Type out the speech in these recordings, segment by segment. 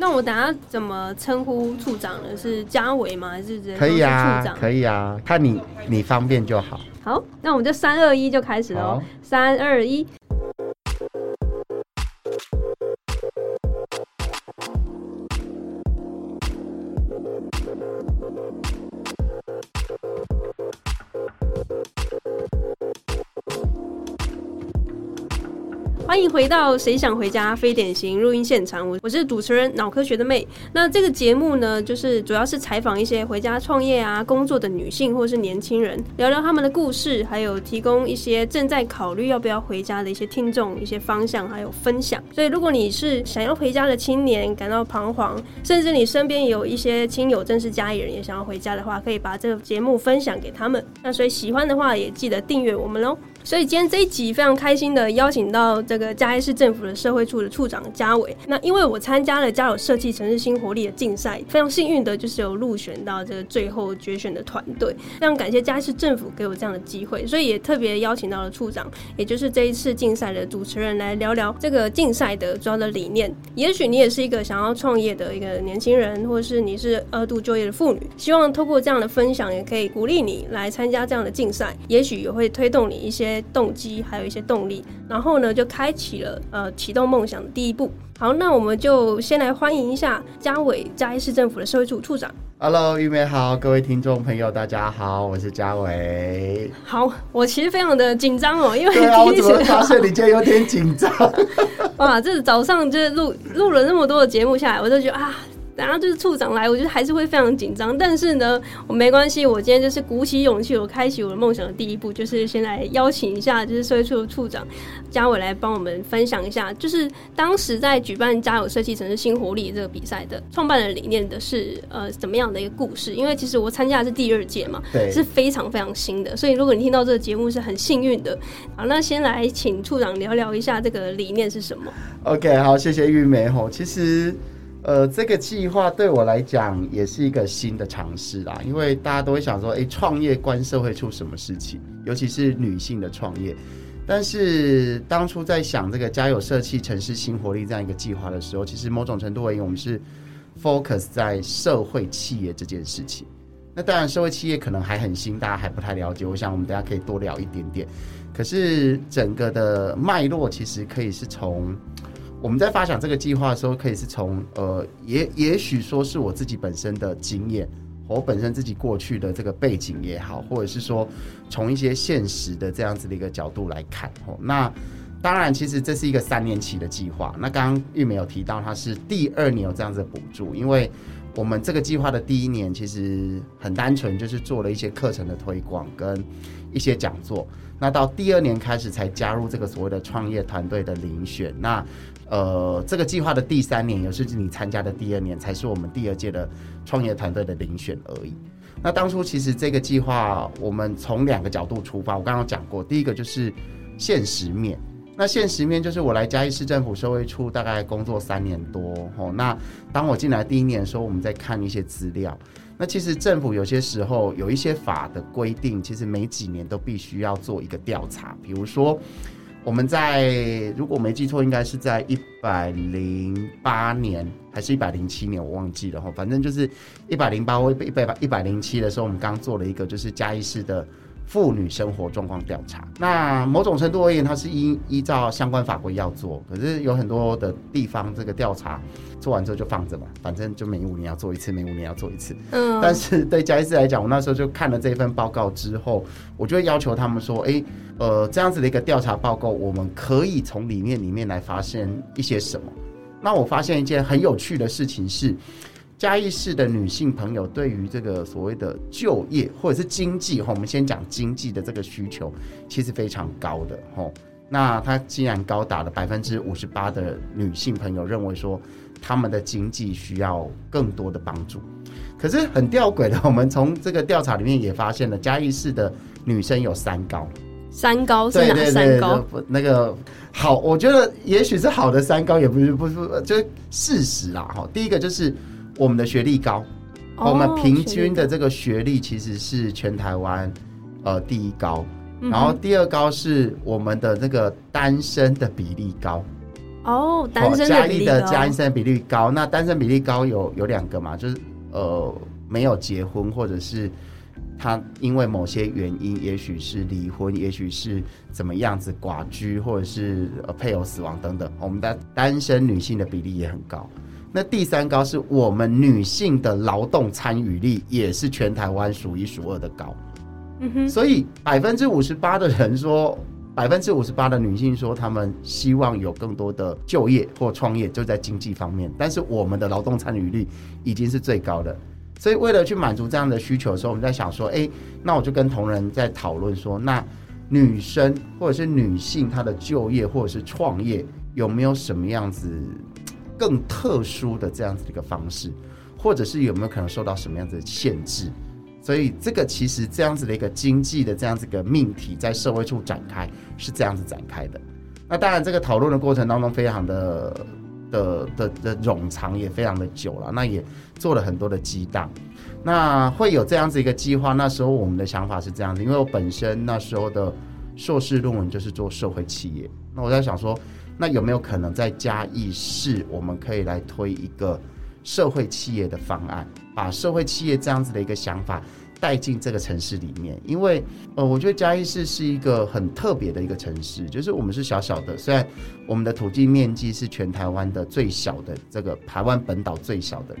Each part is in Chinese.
那我等下怎么称呼处长呢？是嘉伟吗？还是直接可以啊处，长？可以啊，看你你方便就好。好，那我们就三二一就开始喽。三二一。欢迎回到《谁想回家》非典型录音现场，我我是主持人脑科学的妹。那这个节目呢，就是主要是采访一些回家创业啊、工作的女性或是年轻人，聊聊他们的故事，还有提供一些正在考虑要不要回家的一些听众一些方向，还有分享。所以，如果你是想要回家的青年，感到彷徨，甚至你身边有一些亲友正是家里人也想要回家的话，可以把这个节目分享给他们。那所以喜欢的话，也记得订阅我们喽。所以今天这一集非常开心的邀请到这个嘉义市政府的社会处的处长嘉伟。那因为我参加了家有设计城市新活力的竞赛，非常幸运的就是有入选到这个最后决选的团队。非常感谢嘉义市政府给我这样的机会，所以也特别邀请到了处长，也就是这一次竞赛的主持人来聊聊这个竞赛的主要的理念。也许你也是一个想要创业的一个年轻人，或者是你是二度就业的妇女，希望透过这样的分享，也可以鼓励你来参加这样的竞赛，也许也会推动你一些动机，还有一些动力，然后呢，就开启了呃启动梦想的第一步。好，那我们就先来欢迎一下嘉伟，嘉义市政府的社会处处长。Hello，玉梅好，各位听众朋友，大家好，我是嘉伟。好，我其实非常的紧张哦，因为对啊，我怎么发现你今天有点紧张？哇，这早上就是录录了那么多的节目下来，我就觉得啊。然后就是处长来，我觉得还是会非常紧张。但是呢，我没关系，我今天就是鼓起勇气，我开启我的梦想的第一步，就是先来邀请一下，就是社会处的处长嘉伟来帮我们分享一下，就是当时在举办家有设计城市新活力这个比赛的创办的理念的是呃怎么样的一个故事？因为其实我参加的是第二届嘛，对，是非常非常新的，所以如果你听到这个节目是很幸运的。好，那先来请处长聊聊一下这个理念是什么。OK，好，谢谢玉梅吼。其实，呃，这个计划对我来讲也是一个新的尝试啦，因为大家都会想说，诶，创业关社会出什么事情？尤其是女性的创业。但是当初在想这个家有社企城市新活力这样一个计划的时候，其实某种程度而言，我们是 focus 在社会企业这件事情。那当然，社会企业可能还很新，大家还不太了解。我想我们等下可以多聊一点点。可是整个的脉络其实可以是从我们在发想这个计划的时候，可以是从呃，也也许说是我自己本身的经验，我本身自己过去的这个背景也好，或者是说从一些现实的这样子的一个角度来看哦。那当然，其实这是一个三年期的计划。那刚刚玉梅有提到，它是第二年有这样子的补助，因为我们这个计划的第一年其实很单纯，就是做了一些课程的推广跟一些讲座。那到第二年开始才加入这个所谓的创业团队的遴选。那呃，这个计划的第三年，也是你参加的第二年，才是我们第二届的创业团队的遴选而已。那当初其实这个计划，我们从两个角度出发。我刚刚讲过，第一个就是现实面。那现实面就是我来嘉义市政府社会处大概工作三年多哦。那当我进来第一年的时候，我们在看一些资料。那其实政府有些时候有一些法的规定，其实每几年都必须要做一个调查。比如说，我们在如果没记错，应该是在一百零八年还是一百零七年，我忘记了哈。反正就是一百零八或一百一百零七的时候，我们刚做了一个就是嘉义市的。妇女生活状况调查，那某种程度而言，它是依依照相关法规要做，可是有很多的地方，这个调查做完之后就放着嘛，反正就每五年要做一次，每五年要做一次。嗯，但是对嘉义市来讲，我那时候就看了这份报告之后，我就会要求他们说，诶，呃，这样子的一个调查报告，我们可以从里面里面来发现一些什么。那我发现一件很有趣的事情是。嘉义市的女性朋友对于这个所谓的就业或者是经济哈，我们先讲经济的这个需求，其实非常高的哈。那它竟然高达了百分之五十八的女性朋友认为说，他们的经济需要更多的帮助。可是很吊诡的，我们从这个调查里面也发现了，嘉义市的女生有三高。三高是哪，三高？那个好，我觉得也许是好的三高，也不是不是，就是事实啦哈。第一个就是。我们的学历高，哦我们平均的这个学历其实是全台湾呃第一高，嗯然后第二高是我们的这个单身的比例高，哦，单身的的比例高。单身比例高，那单身比例高有有两个嘛，就是呃没有结婚，或者是他因为某些原因，也许是离婚，也许是怎么样子寡居，或者是呃配偶死亡等等，我们的单身女性的比例也很高。那第三高是我们女性的劳动参与率也是全台湾数一数二的高。嗯哼，所以百分之五十八的人说，百分之五十八的女性说，她们希望有更多的就业或创业，就在经济方面。但是我们的劳动参与率已经是最高的，所以为了去满足这样的需求的时候，我们在想说，哎，那我就跟同仁在讨论说，那女生或者是女性她的就业或者是创业有没有什么样子更特殊的这样子的一个方式，或者是有没有可能受到什么样子的限制？所以这个其实这样子的一个经济的这样子一个命题，在社会处展开是这样子展开的。那当然，这个讨论的过程当中，非常的的的的冗长，也非常的久了。那也做了很多的激荡。那会有这样子一个计划，那时候我们的想法是这样子，因为我本身那时候的硕士论文就是做社会企业。那我在想说，那有没有可能在嘉义市，我们可以来推一个社会企业的方案？把社会企业这样子的一个想法带进这个城市里面，因为呃，我觉得嘉义市是一个很特别的一个城市，就是我们是小小的，虽然我们的土地面积是全台湾的最小的，这个台湾本岛最小的，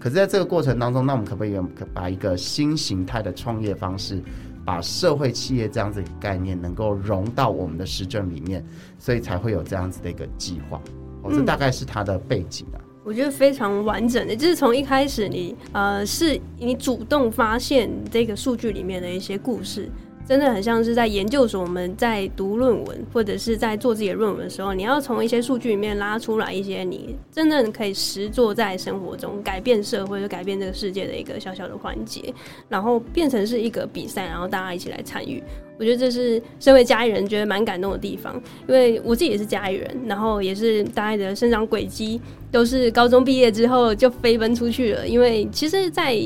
可是在这个过程当中，那我们可不可以把一个新形态的创业方式，把社会企业这样子的概念能够融到我们的施政里面，所以才会有这样子的一个计划。哦，这大概是它的背景啊。我觉得非常完整的，就是从一开始你呃是你主动发现这个数据里面的一些故事，真的很像是在研究所我们在读论文或者是在做自己的论文的时候，你要从一些数据里面拉出来一些你真正可以实做在生活中改变社会、改变这个世界的一个小小的环节，然后变成是一个比赛，然后大家一起来参与。我觉得这是身为嘉义人觉得蛮感动的地方，因为我自己也是嘉义人，然后也是大家的生长轨迹都是高中毕业之后就飞奔出去了。因为其实，在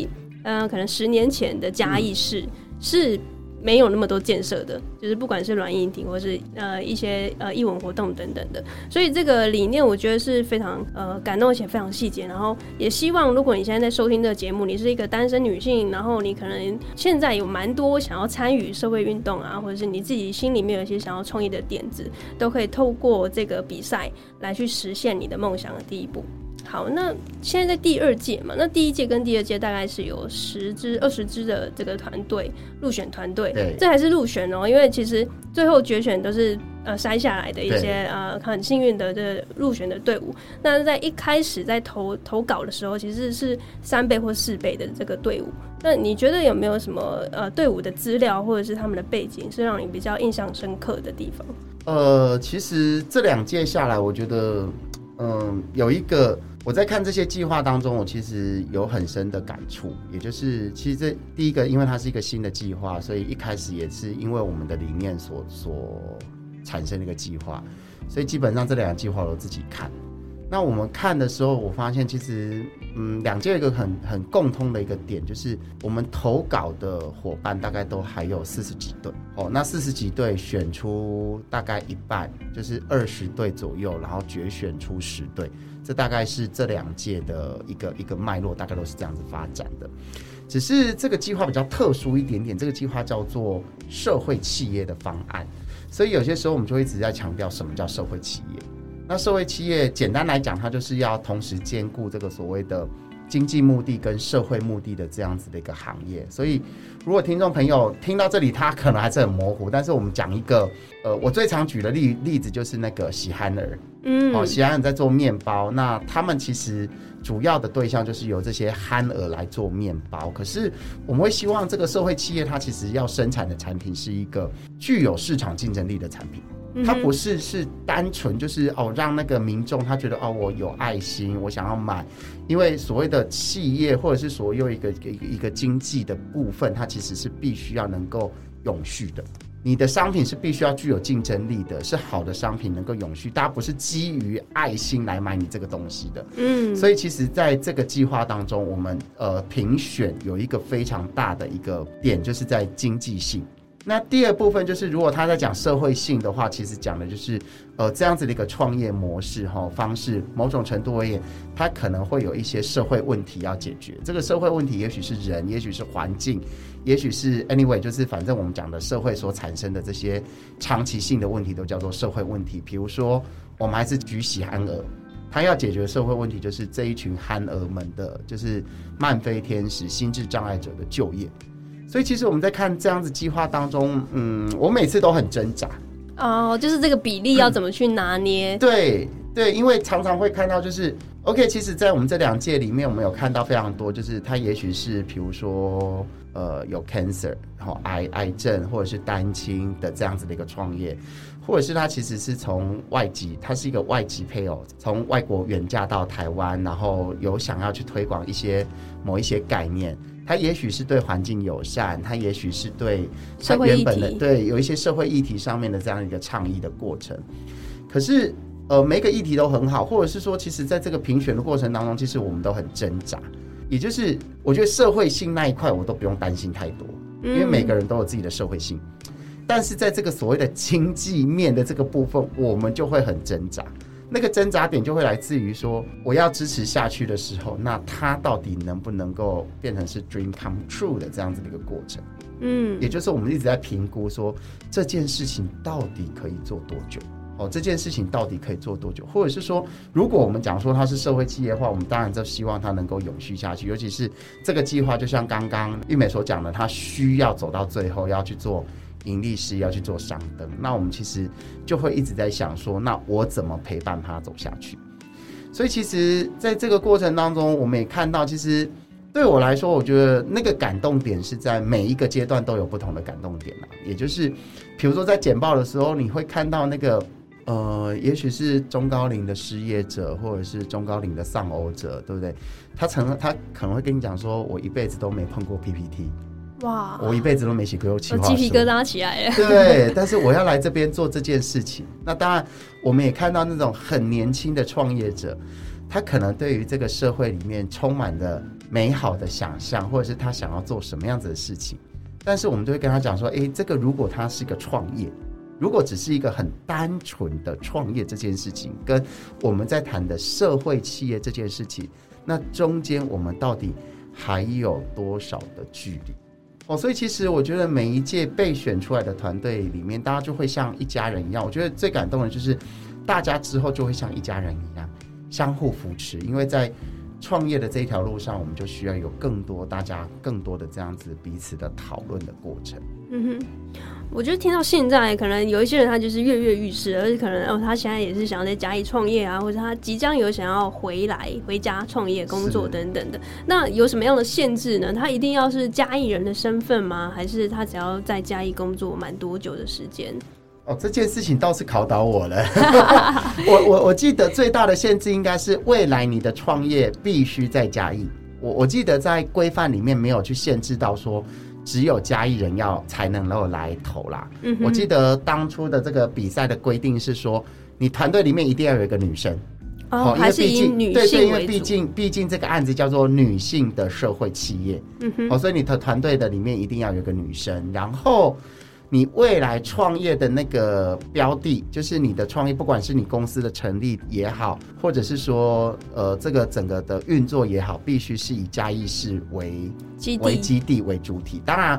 呃可能十年前的嘉义市是。没有那么多建设的，就是不管是软硬体或是呃一些呃艺文活动等等的，所以这个理念我觉得是非常呃感动而且非常细节。然后也希望如果你现在在收听这个节目，你是一个单身女性，然后你可能现在有蛮多想要参与社会运动啊，或者是你自己心里面有一些想要创业的点子，都可以透过这个比赛来去实现你的梦想的第一步。好，那现在在第二届嘛，那第一届跟第二届大概是有十支、二十支的这个团队入选团队，对，这还是入选哦，因为其实最后决选都是呃筛下来的一些呃很幸运的这入选的队伍。那在一开始在投投稿的时候，其实是三倍或四倍的这个队伍。那你觉得有没有什么呃队伍的资料或者是他们的背景是让你比较印象深刻的地方？呃，其实这两届下来，我觉得嗯有一个。我在看这些计划当中，我其实有很深的感触，也就是其实这第一个，因为它是一个新的计划，所以一开始也是因为我们的理念所所产生的一个计划，所以基本上这两个计划我都自己看。那我们看的时候，我发现其实嗯，两届一个很很共通的一个点，就是我们投稿的伙伴大概都还有四十几对哦，那四十几对选出大概一半，就是二十对左右，然后决选出十对。这大概是这两届的一个一个脉络，大概都是这样子发展的。只是这个计划比较特殊一点点，这个计划叫做社会企业的方案，所以有些时候我们就一直在强调什么叫社会企业。那社会企业简单来讲，它就是要同时兼顾这个所谓的。经济目的跟社会目的的这样子的一个行业，所以如果听众朋友听到这里，他可能还是很模糊。但是我们讲一个，呃，我最常举的例例子就是那个喜憨儿，嗯，哦，喜憨儿在做面包，那他们其实主要的对象就是由这些憨儿来做面包。可是我们会希望这个社会企业，它其实要生产的产品是一个具有市场竞争力的产品。它不是是单纯就是哦，让那个民众他觉得哦，我有爱心，我想要买，因为所谓的企业或者是所有一个一个一个经济的部分，它其实是必须要能够永续的。你的商品是必须要具有竞争力的，是好的商品能够永续。大家不是基于爱心来买你这个东西的。嗯，所以其实在这个计划当中，我们呃评选有一个非常大的一个点，就是在经济性。那第二部分就是，如果他在讲社会性的话，其实讲的就是呃这样子的一个创业模式哈方式，某种程度而言，它可能会有一些社会问题要解决。这个社会问题也许是人，也许是环境，也许是 anyway，就是反正我们讲的社会所产生的这些长期性的问题，都叫做社会问题。比如说，我们还是举喜憨儿。他要解决社会问题，就是这一群憨儿们的，就是漫飞天使、心智障碍者的就业。所以，其实我们在看这样子计划当中，嗯，我每次都很挣扎。哦，就是这个比例要怎么去拿捏？对对，因为常常会看到，就是 OK，其实，在我们这两届里面，我们有看到非常多，就是他也许是，比如说，呃，有 cancer，然后癌癌症，或者是单亲的这样子的一个创业。或者是他其实是从外籍，他是一个外籍配偶，从外国远嫁到台湾，然后有想要去推广一些某一些概念。他也许是对环境友善，它也许是对它原本的，对有一些社会议题上面的这样一个倡议的过程。可是，呃，每个议题都很好，或者是说，其实在这个评选的过程当中，其实我们都很挣扎。也就是，我觉得社会性那一块，我都不用担心太多，因为每个人都有自己的社会性。但是在这个所谓的经济面的这个部分，我们就会很挣扎。那个挣扎点就会来自于说，我要支持下去的时候，那它到底能不能够变成是 dream come true 的这样子的一个过程？嗯，也就是我们一直在评估说，这件事情到底可以做多久？哦，这件事情到底可以做多久？或者是说，如果我们讲说它是社会企业的话，我们当然就希望它能够永续下去。尤其是这个计划，就像刚刚玉美所讲的，它需要走到最后要去做。盈利是要去做商灯，那我们其实就会一直在想说，那我怎么陪伴他走下去？所以其实在这个过程当中，我们也看到，其实对我来说，我觉得那个感动点是在每一个阶段都有不同的感动点啊。也就是，比如说在简报的时候，你会看到那个呃，也许是中高龄的失业者，或者是中高龄的丧偶者，对不对？他曾他可能会跟你讲说，我一辈子都没碰过 PPT。哇！我一辈子都没写过企划鸡皮疙瘩起来了。对，但是我要来这边做这件事情。那当然，我们也看到那种很年轻的创业者，他可能对于这个社会里面充满的美好的想象，或者是他想要做什么样子的事情。但是我们就会跟他讲说：，诶，这个如果他是一个创业，如果只是一个很单纯的创业这件事情，跟我们在谈的社会企业这件事情，那中间我们到底还有多少的距离？哦，所以其实我觉得每一届被选出来的团队里面，大家就会像一家人一样。我觉得最感动的就是，大家之后就会像一家人一样，相互扶持。因为在创业的这一条路上，我们就需要有更多大家更多的这样子彼此的讨论的过程。嗯哼。我觉得听到现在，可能有一些人他就是跃跃欲试，而且可能哦，他现在也是想要在家里创业啊，或者他即将有想要回来回家创业工作等等的。那有什么样的限制呢？他一定要是嘉义人的身份吗？还是他只要在嘉义工作满多久的时间？哦，这件事情倒是考倒我了。我我我记得最大的限制应该是未来你的创业必须在嘉义。我我记得在规范里面没有去限制到说。只有嘉义人要才能够来投啦。嗯我记得当初的这个比赛的规定是说，你团队里面一定要有一个女生。哦，还是以女性对对，因为毕竟毕竟这个案子叫做女性的社会企业。嗯哼。哦，所以你的团队的里面一定要有个女生，然后。你未来创业的那个标的，就是你的创业，不管是你公司的成立也好，或者是说，呃，这个整个的运作也好，必须是以嘉义市为为基地为主体。当然，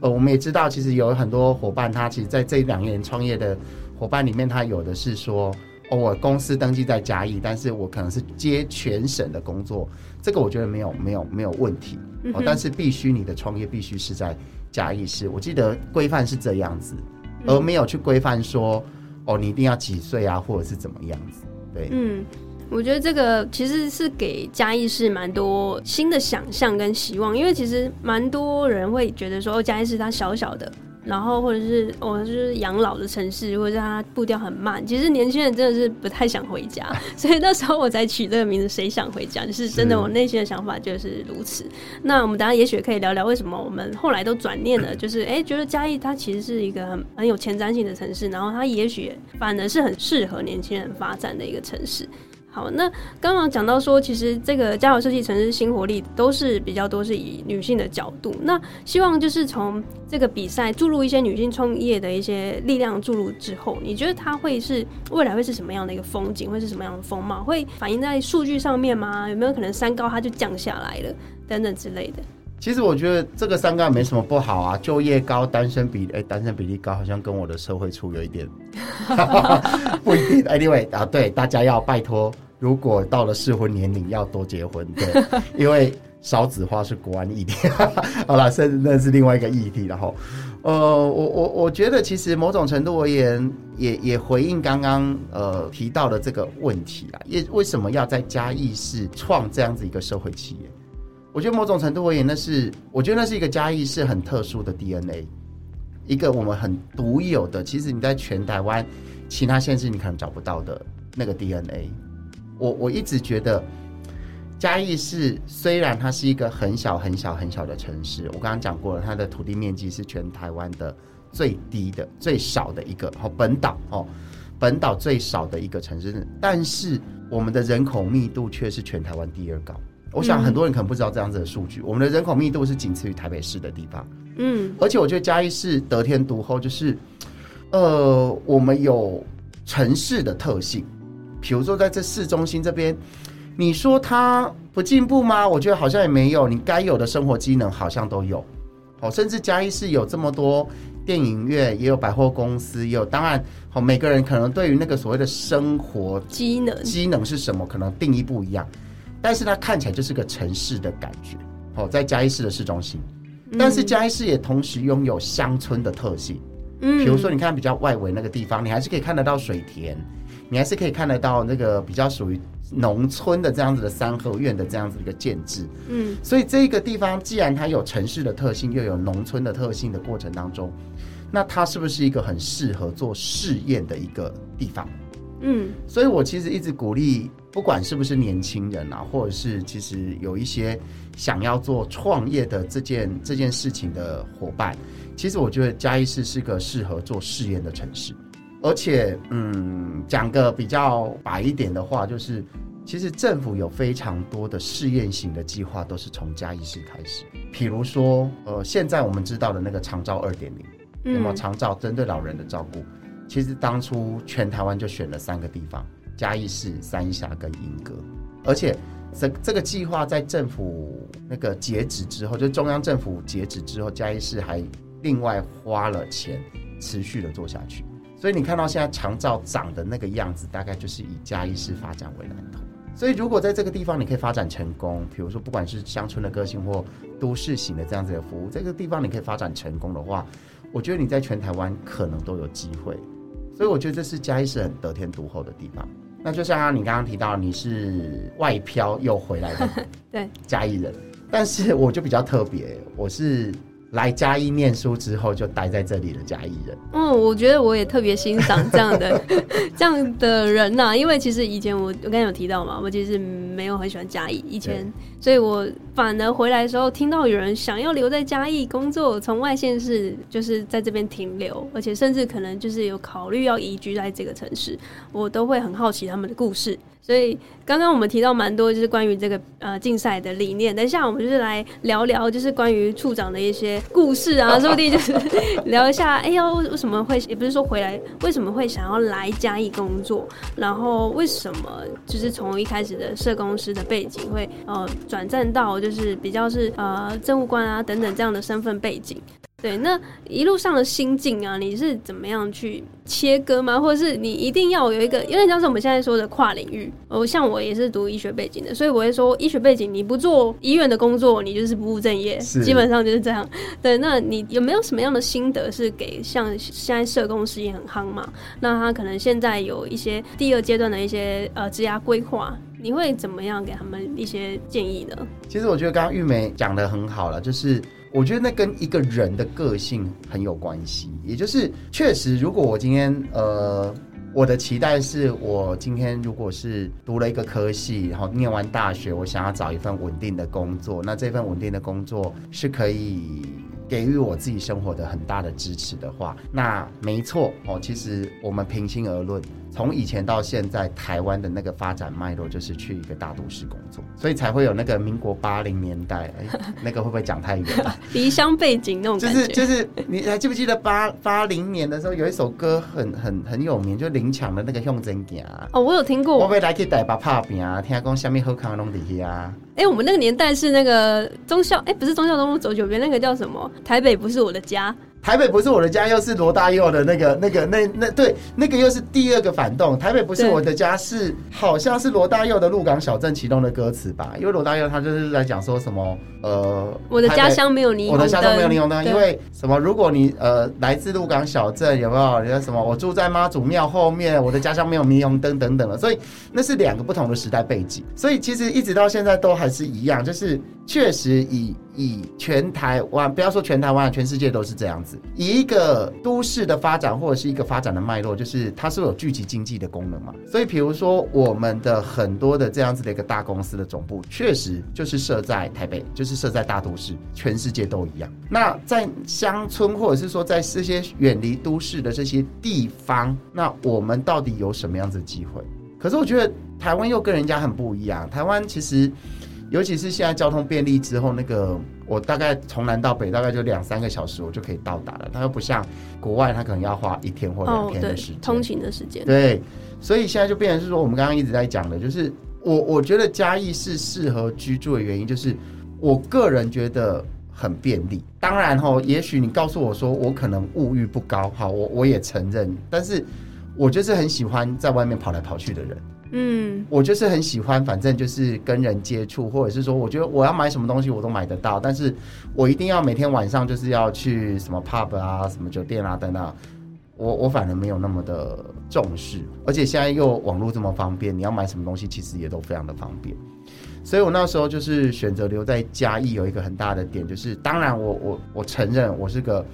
呃，我们也知道，其实有很多伙伴，他其实在这两年创业的伙伴里面，他有的是说，哦，我公司登记在嘉义，但是我可能是接全省的工作，这个我觉得没有没有没有问题。哦，但是必须你的创业必须是在。假意识，我记得规范是这样子，而没有去规范说，哦，你一定要几岁啊，或者是怎么样子？对，嗯，我觉得这个其实是给嘉义市蛮多新的想象跟希望，因为其实蛮多人会觉得说，哦，嘉义市它小小的。然后或者是我就是养老的城市，或者它步调很慢。其实年轻人真的是不太想回家，所以那时候我才取这个名字。谁想回家？就是真的，我内心的想法就是如此。那我们大家也许可以聊聊，为什么我们后来都转念了？就是哎，觉得嘉义它其实是一个很很有前瞻性的城市，然后它也许反而是很适合年轻人发展的一个城市。好，那刚刚讲到说，其实这个家有设计、城市新活力都是比较多是以女性的角度。那希望就是从这个比赛注入一些女性创业的一些力量注入之后，你觉得它会是未来会是什么样的一个风景，会是什么样的风貌？会反映在数据上面吗？有没有可能三高它就降下来了等等之类的？其实我觉得这个三高没什么不好啊，就业高、单身比哎单身比例高，好像跟我的社会处有一点 不一定。Anyway 啊，对大家要拜托。如果到了适婚年龄，要多结婚，对，因为少子化是国安议题。好了，是那是另外一个议题。然后，呃，我我我觉得其实某种程度而言，也也回应刚刚呃提到的这个问题啊。也为什么要在嘉义市创这样子一个社会企业？我觉得某种程度而言，那是我觉得那是一个嘉义市很特殊的 DNA，一个我们很独有的。其实你在全台湾其他县市你可能找不到的那个 DNA。我我一直觉得嘉义市虽然它是一个很小很小很小的城市，我刚刚讲过了，它的土地面积是全台湾的最低的、最少的一个哦，本岛哦，本岛最少的一个城市，但是我们的人口密度却是全台湾第二高。我想很多人可能不知道这样子的数据，我们的人口密度是仅次于台北市的地方。嗯，而且我觉得嘉义市得天独厚，就是呃，我们有城市的特性。比如说，在这市中心这边，你说它不进步吗？我觉得好像也没有，你该有的生活机能好像都有。哦，甚至嘉义市有这么多电影院，也有百货公司，也有当然，哦，每个人可能对于那个所谓的生活机能机能是什么，可能定义不一样。但是它看起来就是个城市的感觉。哦，在嘉义市的市中心，但是嘉义市也同时拥有乡村的特性。嗯，比如说你看比较外围那个地方，你还是可以看得到水田。你还是可以看得到那个比较属于农村的这样子的三合院的这样子一个建制，嗯，所以这个地方既然它有城市的特性，又有农村的特性的过程当中，那它是不是一个很适合做试验的一个地方？嗯，所以我其实一直鼓励，不管是不是年轻人啊，或者是其实有一些想要做创业的这件这件事情的伙伴，其实我觉得嘉义市是个适合做试验的城市。而且，嗯，讲个比较白一点的话，就是，其实政府有非常多的试验型的计划，都是从嘉义市开始。比如说，呃，现在我们知道的那个长照二点零，那么长照针对老人的照顾，其实当初全台湾就选了三个地方：嘉义市、三峡跟莺歌。而且，这这个计划在政府那个截止之后，就中央政府截止之后，嘉义市还另外花了钱，持续的做下去。所以你看到现在长照长的那个样子，大概就是以嘉义市发展为蓝图。所以如果在这个地方你可以发展成功，比如说不管是乡村的个性或都市型的这样子的服务，这个地方你可以发展成功的话，我觉得你在全台湾可能都有机会。所以我觉得这是嘉义市很得天独厚的地方。那就像你刚刚提到你是外漂又回来的 对嘉义人，但是我就比较特别，我是。来嘉义念书之后就待在这里的嘉义人，嗯，我觉得我也特别欣赏这样的 这样的人呐，因为其实以前我我刚才有提到嘛，我其实没有很喜欢嘉义，以前，所以我反而回来的时候听到有人想要留在嘉义工作，从外县市就是在这边停留，而且甚至可能就是有考虑要移居在这个城市，我都会很好奇他们的故事。所以刚刚我们提到蛮多，就是关于这个呃竞赛的理念。等一下我们就是来聊聊，就是关于处长的一些故事啊，说不定就是聊一下，哎呀，为什么会也不是说回来，为什么会想要来嘉义工作？然后为什么就是从一开始的社工师的背景，会呃转战到就是比较是呃政务官啊等等这样的身份背景？对，那一路上的心境啊，你是怎么样去切割吗？或者是你一定要有一个，有点像是我们现在说的跨领域。哦，像我也是读医学背景的，所以我会说，医学背景你不做医院的工作，你就是不务正业，基本上就是这样。对，那你有没有什么样的心得是给像现在社工事业很夯嘛？那他可能现在有一些第二阶段的一些呃职涯规划，你会怎么样给他们一些建议呢？其实我觉得刚刚玉梅讲的很好了，就是。我觉得那跟一个人的个性很有关系，也就是确实，如果我今天呃，我的期待是我今天如果是读了一个科系，然后念完大学，我想要找一份稳定的工作，那这份稳定的工作是可以给予我自己生活的很大的支持的话，那没错哦。其实我们平心而论。从以前到现在，台湾的那个发展脉络就是去一个大都市工作，所以才会有那个民国八零年代，哎，那个会不会讲太远了？离乡背景那种就感觉，是就是，你还记不记得八八零年的时候有一首歌很很很有名，就林强的那个《向真行》啊。哦，我有听过。我要来去台北拍拼啊，听讲下面好康拢伫遐啊。哎、我们那个年代是那个忠孝，哎、不是忠孝东路走九边，那个叫什么？台北不是我的家。台北不是我的家，又是罗大佑的那个、那个、那那对，那个又是第二个反动。台北不是我的家是好像是罗大佑的《鹿港小镇》启动的歌词吧？因为罗大佑他就是在讲说什么呃，我的家乡没有霓虹灯，我的家乡没有霓虹灯，因为什么？如果你呃来自鹿港小镇，有没有？你说什么？我住在妈祖庙后面，我的家乡没有霓虹灯等等的，所以那是两个不同的时代背景。所以其实一直到现在都还是一样，就是确实以以全台湾，不要说全台湾，全世界都是这样子，以一个都市的发展或者是一个发展的脉络，就是它是有聚集经济的功能嘛。所以比如说我们的很多的这样子的一个大公司的总部，确实就是设在台北，就是设在大都市，全世界都一样。那在乡村或者是说在这些远离都市的这些地方，那我们到底有什么样子的机会？可是我觉得台湾又跟人家很不一样，台湾其实。尤其是现在交通便利之后，那个我大概从南到北大概就两三个小时我就可以到达了，它又不像国外，它可能要花一天或两天的时间。，通勤的时间。对，所以现在就变成是说，我们刚刚一直在讲的，就是我我觉得嘉义是适合居住的原因，就是我个人觉得很便利。当然哈，也许你告诉我说我可能物欲不高，好，我我也承认，但是我就是很喜欢在外面跑来跑去的人。嗯，我就是很喜欢，反正就是跟人接触，或者是说，我觉得我要买什么东西我都买得到，但是我一定要每天晚上就是要去什么 pub 啊、什么酒店啊等等。我我反而没有那么的重视，而且现在又网络这么方便，你要买什么东西其实也都非常的方便。所以我那时候就是选择留在嘉义，有一个很大的点，就是当然我我我承认我是个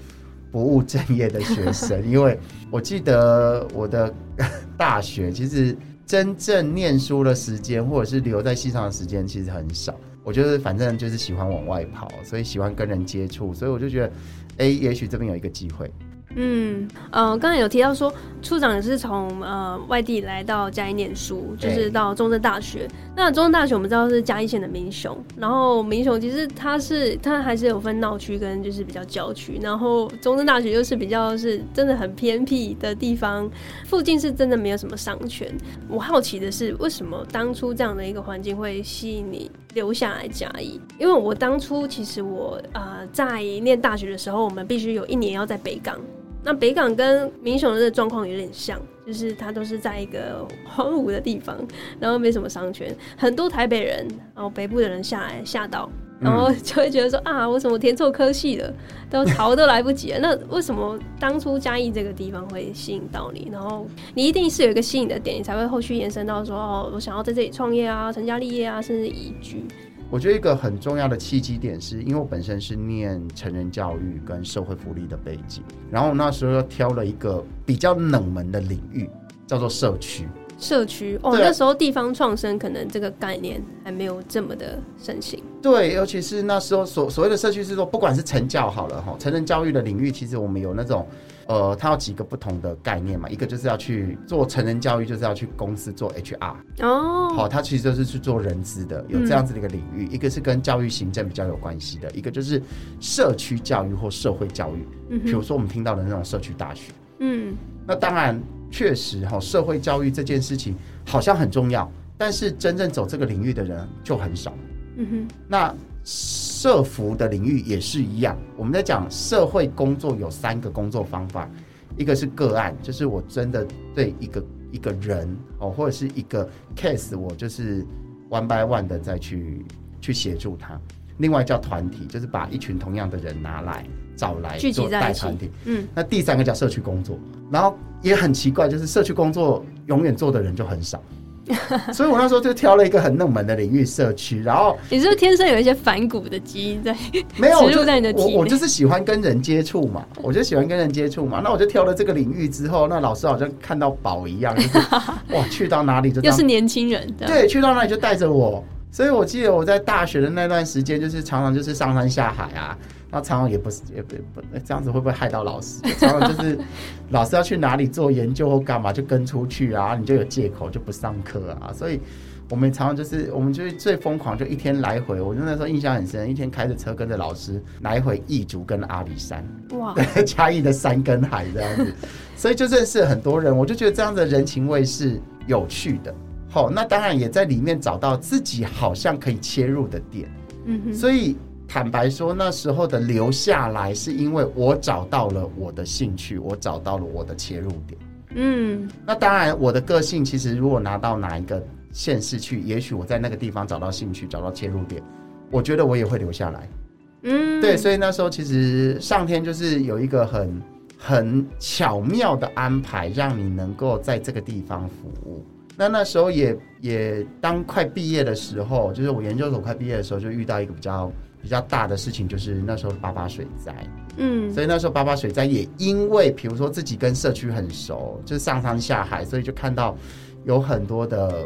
不务正业的学生，因为我记得我的 大学其实真正念书的时间，或者是留在戏上的时间其实很少。我就是反正就是喜欢往外跑，所以喜欢跟人接触，所以我就觉得，哎、也许这边有一个机会。嗯，呃，刚才有提到说，处长也是从呃外地来到嘉义念书，就是到中正大学。那中正大学我们知道是嘉义县的民雄，然后民雄其实它是它还是有分闹区跟就是比较郊区，然后中正大学又是比较是真的很偏僻的地方，附近是真的没有什么商圈。我好奇的是，为什么当初这样的一个环境会吸引你留下来嘉义？因为我当初其实我呃在念大学的时候，我们必须有一年要在北港。那北港跟民雄的这个状况有点像，就是它都是在一个荒芜的地方，然后没什么商圈，很多台北人，然后北部的人下来吓到，然后 就会觉得说、啊，为什么填错科系了，都逃都来不及了。那为什么当初嘉义这个地方会吸引到你？然后你一定是有一个吸引的点，你才会后续延伸到说哦，我想要在这里创业啊，成家立业啊，甚至移居。我觉得一个很重要的契机点是，因为我本身是念成人教育跟社会福利的背景，然后我那时候又挑了一个比较冷门的领域，叫做社区。社区哦，那时候地方创生可能这个概念还没有这么的盛行。对，尤其是那时候所所谓的社区是说，不管是成教好了哈，成人教育的领域，其实我们有那种呃，它有几个不同的概念嘛，一个就是要去做成人教育，就是要去公司做 HR，哦，好，它其实就是去做人资的，有这样子的一个领域。一个是跟教育行政比较有关系的，一个就是社区教育或社会教育，嗯比如，说我们听到的那种社区大学。嗯那当然，确实哈，社会教育这件事情好像很重要，但是真正走这个领域的人就很少。嗯哼，那社服的领域也是一样，我们在讲社会工作有三个工作方法，一个是个案，就是我真的对一个一个人哦，或者是一个 case，我就是 one by one 的再去去协助他。另外叫团体，就是把一群同样的人拿来找来聚集做带团体。嗯，那第三个叫社区工作，然后也很奇怪，就是社区工作永远做的人就很少，所以我那时候就挑了一个很冷门的领域社区，然后你是不是天生有一些反骨的基因在？没有，我入在你的体内我我就是喜欢跟人接触嘛，我就喜欢跟人接触嘛。那我就挑了这个领域之后，那老师好像看到宝一样，就是哇，去到哪里就当又是年轻人，对，去到哪里就带着我。所以我记得我在大学的那段时间，就是常常就是上山下海啊，那常常也不是也不不这样子会不会害到老师？常常就是老师要去哪里做研究或干嘛就跟出去啊，你就有借口就不上课啊。所以我们常常就是我们就是最疯狂，就一天来回。我就那时候印象很深，一天开着车跟着老师来回义竹跟阿里山，哇，对，嘉义的山跟海这样子，所以就认识很多人。我就觉得这样的人情味是有趣的。好，那当然也在里面找到自己好像可以切入的点。嗯哼，所以坦白说，那时候的留下来，是因为我找到了我的兴趣，我找到了我的切入点。嗯那当然，我的个性其实如果拿到哪一个县市去，也许我在那个地方找到兴趣，找到切入点，我觉得我也会留下来。嗯，对，所以那时候其实上天就是有一个很很巧妙的安排，让你能够在这个地方服务。那那时候也也当快毕业的时候，就是我研究所快毕业的时候，就遇到一个比较比较大的事情，就是那时候八八水灾。嗯所以那时候八八水灾也因为，比如说自己跟社区很熟，就是上山下海，所以就看到有很多的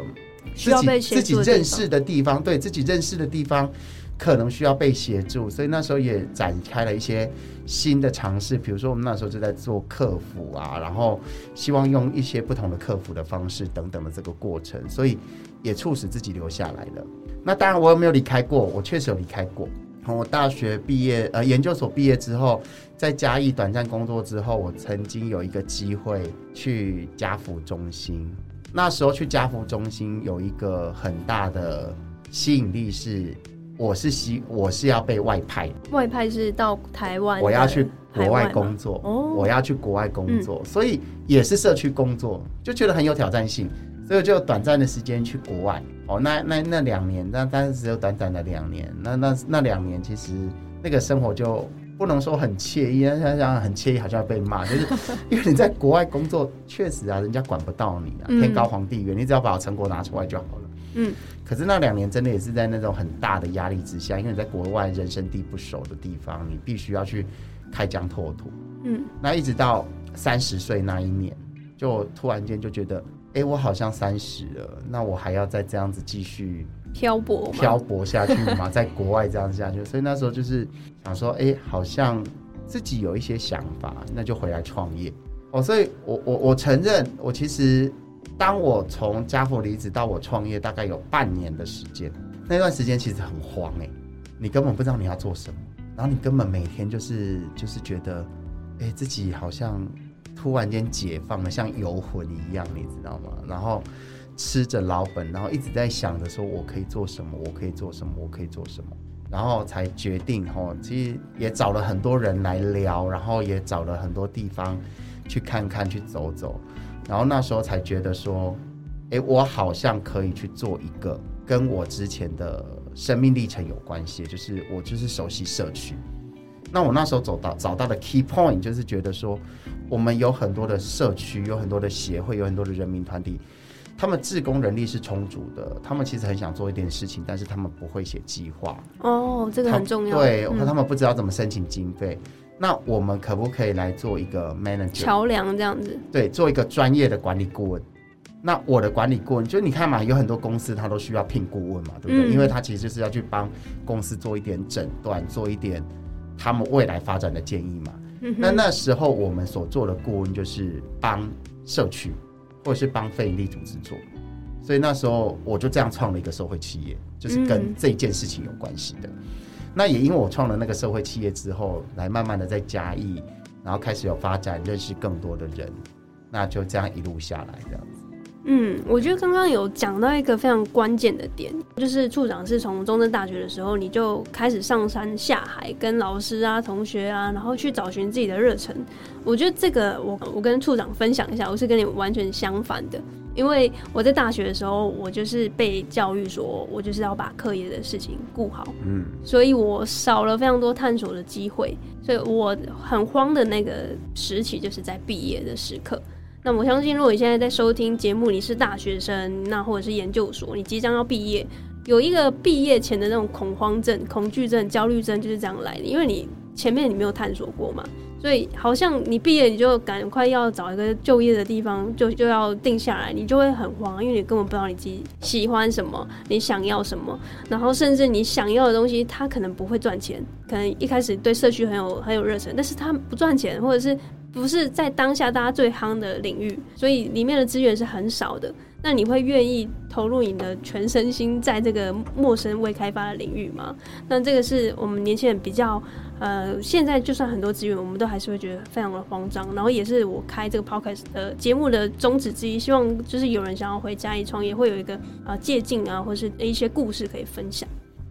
需要自己被自己认识的地方，对自己认识的地方可能需要被协助，所以那时候也展开了一些新的尝试，比如说我们那时候就在做客服啊，然后希望用一些不同的客服的方式等等的这个过程，所以也促使自己留下来了。那当然我有没有离开过？我确实有离开过。从我大学毕业，呃，研究所毕业之后，在嘉义短暂工作之后，我曾经有一个机会去家福中心。那时候去家福中心有一个很大的吸引力是，我是希我是要被外派，外派是到台湾我要去国外工作，哦。我要去国外工作，所以也是社区工作，就觉得很有挑战性，所以就短暂的时间去国外。哦，那那那两年，那但是只有短短的两年，那那那两年其实那个生活就不能说很惬意，想想很惬意，好像要被骂，就是 因为你在国外工作，确实啊，人家管不到你啊，嗯天高皇帝远，你只要把成果拿出来就好了。嗯可是那两年真的也是在那种很大的压力之下，因为你在国外人生地不熟的地方，你必须要去开疆拓土。嗯那一直到三十岁那一年，就突然间就觉得，哎、我好像三十了，那我还要再这样子继续漂泊漂泊下去吗？在国外这样下去，所以那时候就是想说，哎、好像自己有一些想法，那就回来创业。哦，所以我我我承认，我其实当我从家福离职到我创业，大概有半年的时间，那段时间其实很慌哎、你根本不知道你要做什么，然后你根本每天就是就是觉得，哎、自己好像突然间解放了，像游魂一样，你知道吗？然后吃着老本，然后一直在想着说我可以做什么，我可以做什么，我可以做什么，然后才决定吼，其实也找了很多人来聊，然后也找了很多地方去看看、去走走，然后那时候才觉得说，诶，我好像可以去做一个跟我之前的生命历程有关系，就是我就是熟悉社区。那我那时候走到找到的 key point 就是觉得说，我们有很多的社区，有很多的协会，有很多的人民团体，他们自工人力是充足的，他们其实很想做一点事情，但是他们不会写计划，哦，这个很重要。对，嗯他们不知道怎么申请经费。那我们可不可以来做一个 manager？桥梁这样子。对，做一个专业的管理顾问。那我的管理顾问，就你看嘛，有很多公司它都需要聘顾问嘛，对不对？嗯因为他其实就是要去帮公司做一点诊断，做一点他们未来发展的建议嘛。嗯那那时候我们所做的顾问就是帮社区或者是帮非营利组织做，所以那时候我就这样创了一个社会企业，就是跟嗯这件事情有关系的。那也因为我创了那个社会企业之后，来慢慢的在嘉义，然后开始有发展，认识更多的人，那就这样一路下来这样子。嗯，我觉得刚刚有讲到一个非常关键的点，就是处长是从中正大学的时候，你就开始上山下海，跟老师啊、同学啊，然后去找寻自己的热忱。我觉得这个我我跟处长分享一下，我是跟你完全相反的，因为我在大学的时候，我就是被教育说我就是要把课业的事情顾好，嗯，所以我少了非常多探索的机会，所以我很慌的那个时期就是在毕业的时刻。那我相信，如果你现在在收听节目，你是大学生，那或者是研究所，你即将要毕业，有一个毕业前的那种恐慌症、恐惧症、焦虑症，就是这样来的，因为你前面你没有探索过嘛，所以好像你毕业你就赶快要找一个就业的地方，就就要定下来，你就会很慌，因为你根本不知道你自己喜欢什么，你想要什么，然后甚至你想要的东西，它可能不会赚钱，可能一开始对社区很有很有热忱，但是它不赚钱，或者是不是在当下大家最夯的领域，所以里面的资源是很少的。那你会愿意投入你的全身心在这个陌生未开发的领域吗？那这个是我们年轻人比较呃，现在就算很多资源，我们都还是会觉得非常的慌张。然后也是我开这个 podcast 的节目的宗旨之一，希望就是有人想要回家一创业，会有一个啊借鉴啊，或是一些故事可以分享。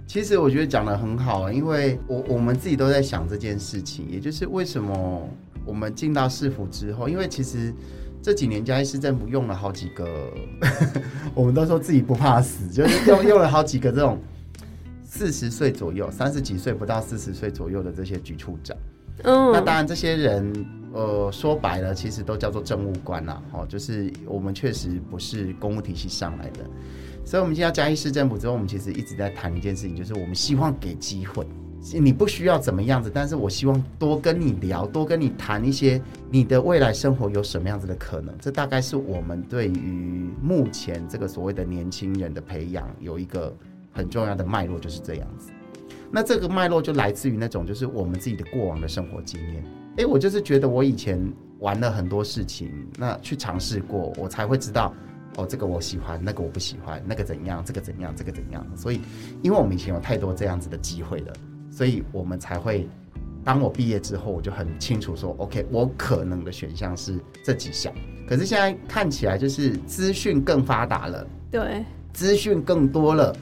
其实我觉得讲的很好，因为我我们自己都在想这件事情，也就是为什么我们进到市府之后，因为其实。这几年嘉义市政府用了好几个，我们都说自己不怕死，就是用用了好几个这种四十岁左右、三十几岁不到四十岁左右的这些局处长。嗯，那当然这些人，呃，说白了，其实都叫做政务官啦。哦，就是我们确实不是公务体系上来的，所以我们进到嘉义市政府之后，我们其实一直在谈一件事情，就是我们希望给机会。你不需要怎么样子，但是我希望多跟你聊，多跟你谈一些你的未来生活有什么样子的可能。这大概是我们对于目前这个所谓的年轻人的培养有一个很重要的脉络，就是这样子。那这个脉络就来自于那种就是我们自己的过往的生活经验。诶，我就是觉得我以前玩了很多事情，那去尝试过，我才会知道哦，这个我喜欢，那个我不喜欢，那个怎样，这个怎样，这个怎样。所以，因为我们以前有太多这样子的机会了。所以我们才会，当我毕业之后，我就很清楚说，OK，我可能的选项是这几项。可是现在看起来就是资讯更发达了，对，资讯更多了。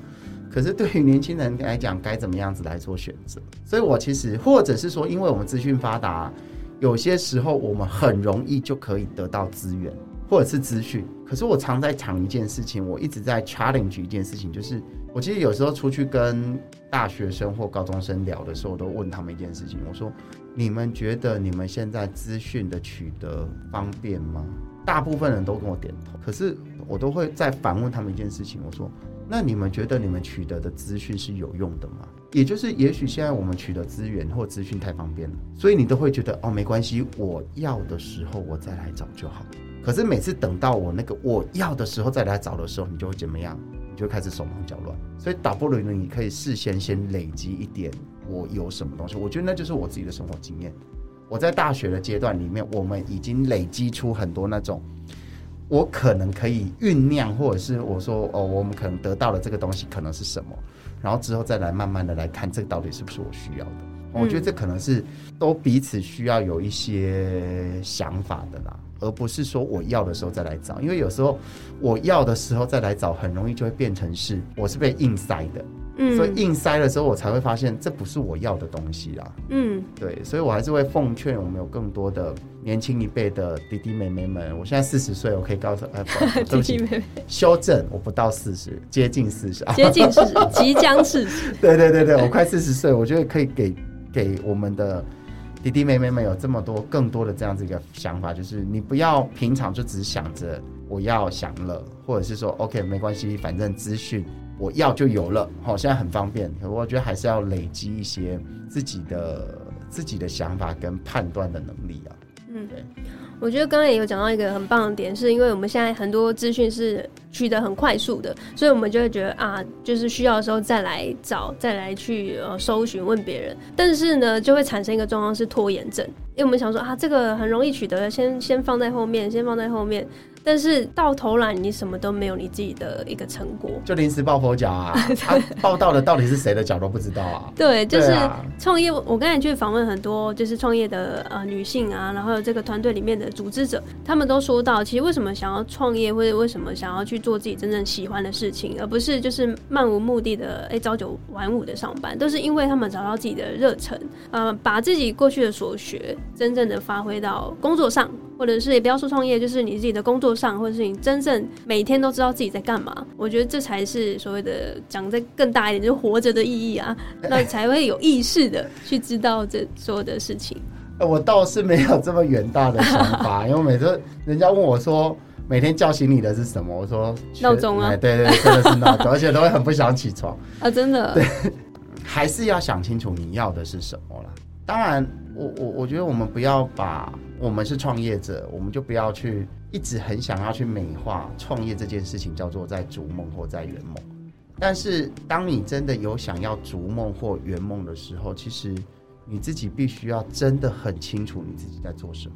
可是对于年轻人来讲，该怎么样子来做选择？所以我其实，或者是说，因为我们资讯发达，有些时候我们很容易就可以得到资源或者是资讯。可是我常在讲一件事情，我一直在 challenge 一件事情，就是。我其实有时候出去跟大学生或高中生聊的时候，我都问他们一件事情：我说，你们觉得你们现在资讯的取得方便吗？大部分人都跟我点头。可是我都会再反问他们一件事情：我说，那你们觉得你们取得的资讯是有用的吗？也就是，也许现在我们取得资源或资讯太方便了，所以你都会觉得哦，没关系，我要的时候我再来找就好。可是每次等到我那个我要的时候再来找的时候，你就会怎么样？你就开始手忙脚乱，所以倒不如呢，你可以事先先累积一点，我有什么东西，我觉得那就是我自己的生活经验。我在大学的阶段里面，我们已经累积出很多那种，我可能可以酝酿，或者是我说哦，我们可能得到的这个东西可能是什么，然后之后再来慢慢的来看，这个到底是不是我需要的。我觉得这可能是都彼此需要有一些想法的啦。而不是说我要的时候再来找，因为有时候我要的时候再来找，很容易就会变成是我是被硬塞的，嗯，所以硬塞的时候，我才会发现这不是我要的东西啦，嗯，对，所以我还是会奉劝我们有更多的年轻一辈的弟弟妹妹们，我现在四十岁，我可以告诉，呃，对不起，修正，我不到四十，接近四十，接近四十，即将四十，对对对对，我快四十岁，我觉得可以给给我们的。弟弟妹妹们有这么多更多的这样子一个想法，就是你不要平常就只想着我要享乐，或者是说 OK 没关系，反正资讯我要就有了，好，现在很方便。我觉得还是要累积一些自己的自己的想法跟判断的能力啊。嗯，对。我觉得刚刚也有讲到一个很棒的点，是因为我们现在很多资讯是取得很快速的，所以我们就会觉得啊，就是需要的时候再来找，再来去呃搜寻问别人。但是呢，就会产生一个状况是拖延症，因为我们想说啊，这个很容易取得，先先放在后面，先放在后面。但是到头来，你什么都没有，你自己的一个成果，就临时抱佛脚啊！他报道的到底是谁的脚都不知道啊！对，就是创业。我刚才去访问很多就是创业的呃女性啊，然后这个团队里面的组织者，他们都说到，其实为什么想要创业，或者为什么想要去做自己真正喜欢的事情，而不是就是漫无目的的哎朝九晚五的上班，都是因为他们找到自己的热忱，呃，把自己过去的所学真正的发挥到工作上。或者是也不要说创业，就是你自己的工作上，或者是你真正每天都知道自己在干嘛。我觉得这才是所谓的讲的更大一点，就是活着的意义啊，那才会有意识的去知道这所有的事情。我倒是没有这么远大的想法，因为每次人家问我说每天叫醒你的是什么，我说闹钟啊，对对，真的是闹钟，而且都会很不想起床啊，真的。对，还是要想清楚你要的是什么了。当然，我我我觉得我们不要把我们是创业者，我们就不要去一直很想要去美化创业这件事情，叫做在逐梦或在圆梦。但是，当你真的有想要逐梦或圆梦的时候，其实你自己必须要真的很清楚你自己在做什么。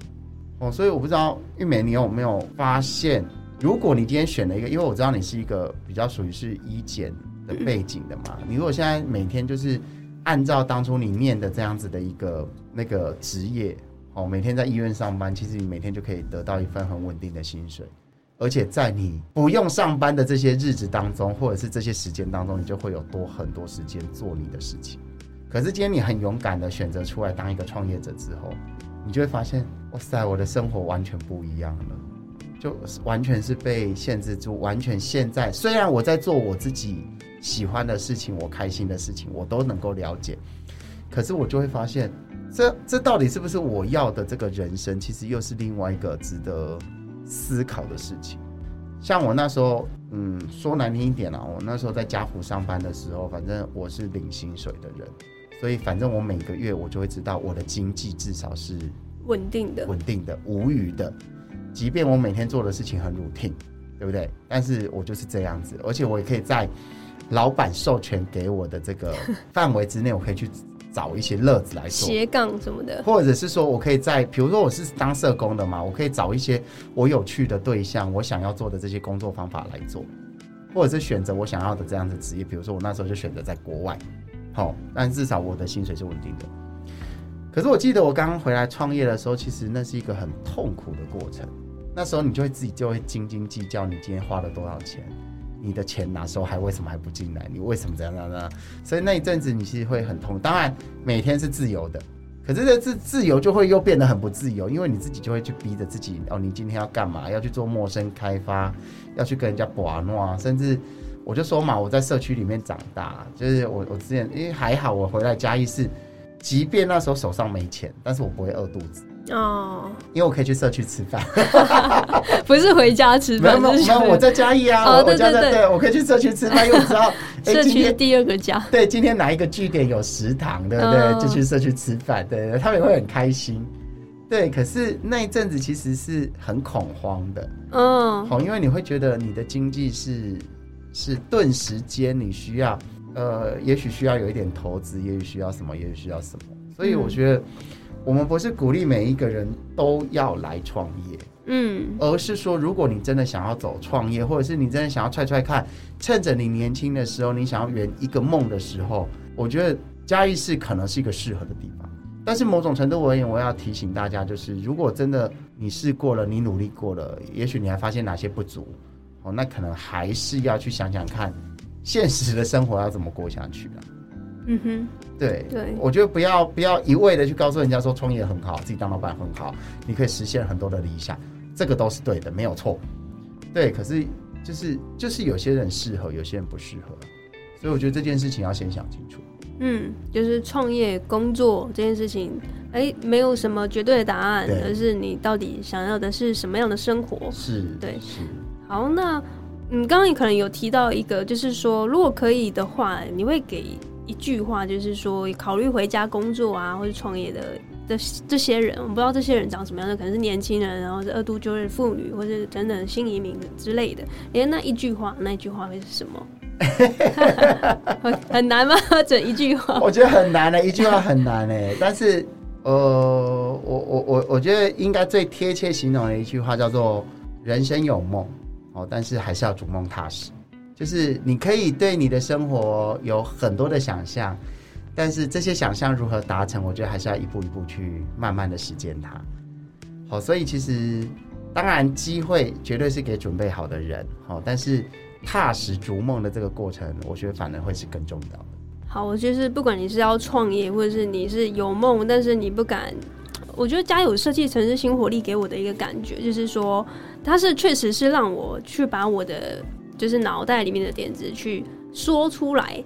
哦，所以我不知道玉梅，你有没有发现，如果你今天选了一个，因为我知道你是一个比较属于是医检的背景的嘛，你如果现在每天就是按照当初你念的这样子的一个那个职业，哦，每天在医院上班，其实你每天就可以得到一份很稳定的薪水。而且在你不用上班的这些日子当中，或者是这些时间当中，你就会有多很多时间做你的事情。可是今天你很勇敢的选择出来当一个创业者之后，你就会发现，哇塞，我的生活完全不一样了，就完全是被限制住。完全现在虽然我在做我自己喜欢的事情，我开心的事情，我都能够了解，可是我就会发现，这这到底是不是我要的这个人生？其实又是另外一个值得。思考的事情，像我那时候，嗯，说难听一点啊，我那时候在家福上班的时候，反正我是领薪水的人，所以反正我每个月我就会知道我的经济至少是稳定的、稳定的、无余的，即便我每天做的事情很 routine，对不对？但是我就是这样子，而且我也可以在老板授权给我的这个 范围之内，我可以去。找一些乐子来做斜杠什么的，或者是说我可以在，比如说我是当社工的嘛，我可以找一些我有趣的对象，我想要做的这些工作方法来做，或者是选择我想要的这样的职业。比如说我那时候就选择在国外，好，但至少我的薪水是稳定的。可是我记得我刚刚回来创业的时候，其实那是一个很痛苦的过程。那时候你就会自己就会斤斤计较，你今天花了多少钱。你的钱哪时候还为什么还不进来？你为什么这样那样？所以那一阵子你其实会很痛。当然每天是自由的，可是这自自由就会又变得很不自由，因为你自己就会去逼着自己哦，你今天要干嘛？要去做陌生开发，要去跟人家玩啊，甚至我就说嘛，我在社区里面长大，就是我我之前因为还好，我回来嘉义是，即便那时候手上没钱，但是我不会饿肚子。哦，因为我可以去社区吃饭，不是回家吃饭。没有，没有，我在嘉义啊，我家在，对我可以去社区吃饭，因为我知道 社区第二个家。对，今天哪一个据点有食堂，对不对？就去社区吃饭，对对，他们也会很开心。对，可是那一阵子其实是很恐慌的，嗯，好，因为你会觉得你的经济是是顿时间你需要，呃，也许需要有一点投资，也许需要什么，也许需要什么，所以我觉得。我们不是鼓励每一个人都要来创业，嗯，而是说，如果你真的想要走创业，或者是你真的想要踹踹看，趁着你年轻的时候，你想要圆一个梦的时候，我觉得嘉义市可能是一个适合的地方。但是某种程度而言，我要提醒大家，就是如果真的你试过了，你努力过了，也许你还发现哪些不足，哦，那可能还是要去想想看，现实的生活要怎么过下去啊。嗯哼，对对，我觉得不要不要一味的去告诉人家说创业很好，自己当老板很好，你可以实现很多的理想，这个都是对的，没有错。对，可是就是就是有些人适合，有些人不适合，所以我觉得这件事情要先想清楚。嗯，就是创业工作这件事情，哎，没有什么绝对的答案，而是你到底想要的是什么样的生活？是，对，是。好，那嗯，刚刚你可能有提到一个，就是说，如果可以的话，你会给。一句话就是说，考虑回家工作啊，或者创业的这这些人，我不知道这些人长什么样的，可能是年轻人，然后是二度就业妇女，或者等等新移民之类的。哎，那一句话，那一句话会是什么？很难吗？整一句话，我觉得很难的，一句话很难哎。但是，呃，我我我我觉得应该最贴切形容的一句话叫做“人生有梦哦，但是还是要逐梦踏实”。就是你可以对你的生活有很多的想象，但是这些想象如何达成，我觉得还是要一步一步去慢慢的实践它。好，所以其实当然机会绝对是给准备好的人，好，但是踏实逐梦的这个过程，我觉得反而会是更重要的。好，我就是不管你是要创业，或者是你是有梦，但是你不敢，我觉得家有设计城市新活力给我的一个感觉，就是说他是确实是让我去把我的。就是脑袋里面的点子去说出来，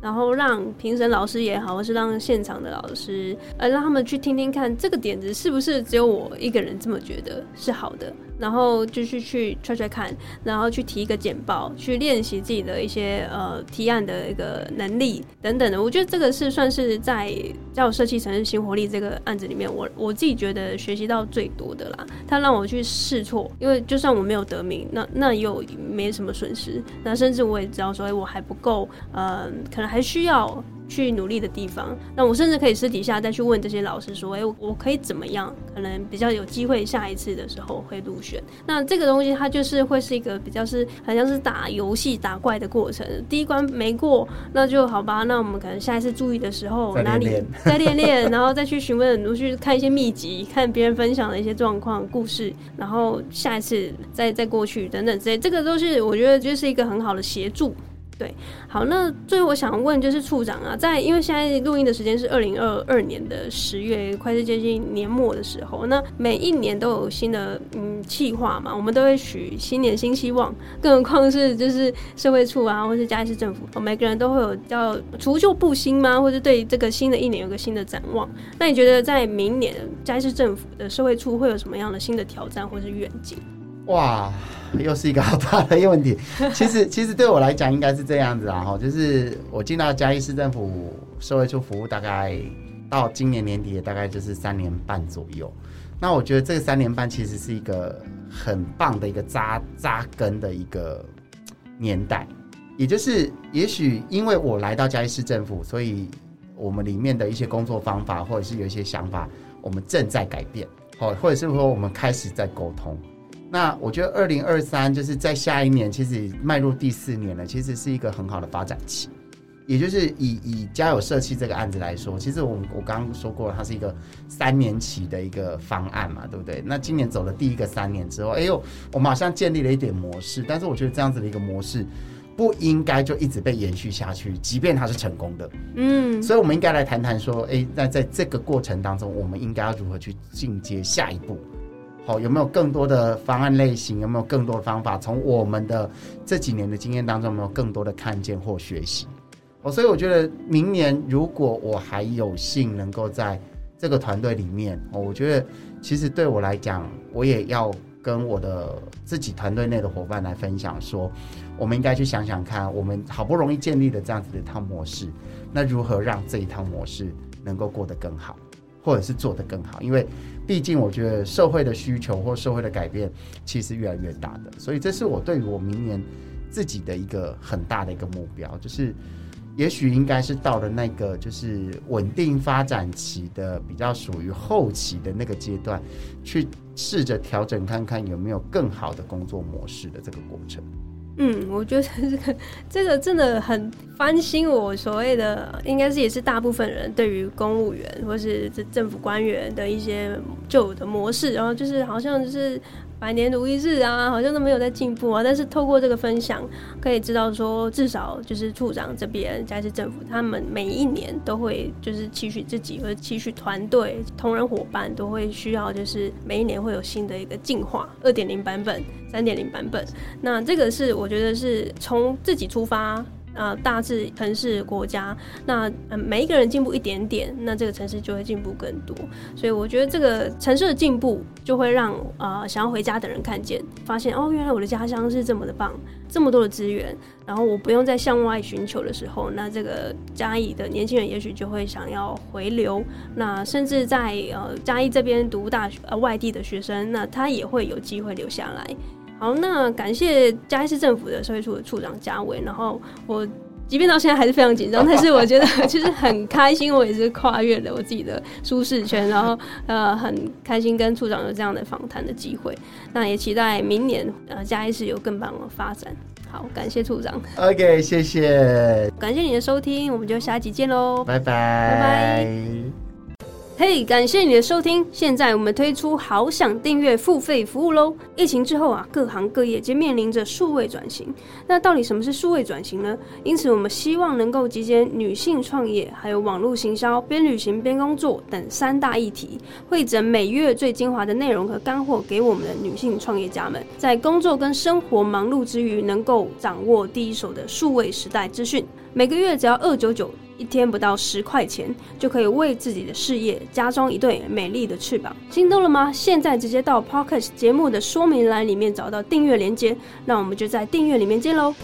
然后让评审老师也好，或是让现场的老师，呃，让他们去听听看这个点子是不是只有我一个人这么觉得是好的。然后就是去揣揣看，然后去提一个简报，去练习自己的一些呃提案的一个能力等等的。我觉得这个是算是在叫我设计城市新活力这个案子里面，我我自己觉得学习到最多的啦。他让我去试错，因为就算我没有得名，那那又没什么损失。那甚至我也知道说，哎，我还不够，嗯，可能还需要。去努力的地方，那我甚至可以私底下再去问这些老师说：“哎，我可以怎么样？可能比较有机会下一次的时候会入选。”那这个东西它就是会是一个比较是好像是打游戏打怪的过程。第一关没过，那就好吧。那我们可能下一次注意的时候哪里 再练练，然后再去询问，如去看一些秘籍，看别人分享的一些状况故事，然后下一次再再过去等等之类。这个都是我觉得就是一个很好的协助。对，好，那最后我想问就是处长啊，在因为现在录音的时间是二零二二年的十月，快是接近年末的时候，那每一年都有新的嗯计划嘛，我们都会许新年新希望，更何况是就是社会处啊，或是嘉义市政府，每个人都会有叫除旧布新吗？或者对这个新的一年有个新的展望？那你觉得在明年嘉义市政府的社会处会有什么样的新的挑战或是愿景？哇，又是一个好大的一个问题。其实，其实对我来讲应该是这样子啊，哈，就是我进到嘉义市政府社会处服务，大概到今年年底，大概就是三年半左右。那我觉得这个三年半其实是一个很棒的一个扎扎根的一个年代，也就是也许因为我来到嘉义市政府，所以我们里面的一些工作方法或者是有一些想法，我们正在改变，好，或者是说我们开始在沟通。那我觉得二零二三就是在下一年，其实迈入第四年了，其实是一个很好的发展期。也就是以以家有社区这个案子来说，其实我我刚刚说过，它是一个三年期的一个方案嘛，对不对？那今年走了第一个三年之后，哎呦，我们好像建立了一点模式，但是我觉得这样子的一个模式不应该就一直被延续下去，即便它是成功的，嗯，所以我们应该来谈谈说，哎，那在这个过程当中，我们应该要如何去进阶下一步？好，有没有更多的方案类型？有没有更多的方法？从我们的这几年的经验当中，有没有更多的看见或学习？哦，所以我觉得明年如果我还有幸能够在这个团队里面，哦，我觉得其实对我来讲，我也要跟我的自己团队内的伙伴来分享，说我们应该去想想看，我们好不容易建立的这样子的一套模式，那如何让这一套模式能够过得更好？或者是做得更好，因为毕竟我觉得社会的需求或社会的改变其实越来越大的，所以这是我对于我明年自己的一个很大的一个目标，就是也许应该是到了那个就是稳定发展期的比较属于后期的那个阶段，去试着调整看看有没有更好的工作模式的这个过程。嗯，我觉得这个 这个真的很翻新。我所谓的应该是也是大部分人对于公务员或是这政府官员的一些旧的模式，然后就是好像就是。百年如一日啊，好像都没有在进步啊。但是透过这个分享，可以知道说，至少就是处长这边，加是政府，他们每一年都会就是期许自己，或者期许团队、同仁伙伴，都会需要就是每一年会有新的一个进化，二点零版本、三点零版本。那这个是我觉得是从自己出发。啊，大致城市国家，那每一个人进步一点点，那这个城市就会进步更多。所以我觉得这个城市的进步，就会让啊想要回家的人看见，发现哦，原来我的家乡是这么的棒，这么多的资源，然后我不用再向外寻求的时候，那这个嘉义的年轻人也许就会想要回流。那甚至在呃嘉义这边读大学呃外地的学生，那他也会有机会留下来。好，那感谢嘉义市政府的社会处的处长嘉伟。然后我即便到现在还是非常紧张，但是我觉得 其实很开心，我也是跨越了我自己的舒适圈，然后呃很开心跟处长有这样的访谈的机会。那也期待明年呃嘉义市有更棒的发展。好，感谢处长。OK，谢谢。感谢你的收听，我们就下集见喽，拜拜，拜拜。嘿，感谢你的收听！现在我们推出好想订阅付费服务喽。疫情之后啊，各行各业皆面临着数位转型。那到底什么是数位转型呢？因此，我们希望能够集结女性创业、还有网络行销、边旅行边工作等三大议题，汇整每月最精华的内容和干货给我们的女性创业家们，在工作跟生活忙碌之余，能够掌握第一手的数位时代资讯。每个月只要二九九。一天不到十块钱，就可以为自己的事业加装一对美丽的翅膀。心动了吗？现在直接到 Pocket 节目的说明栏里面找到订阅链接，那我们就在订阅里面见喽。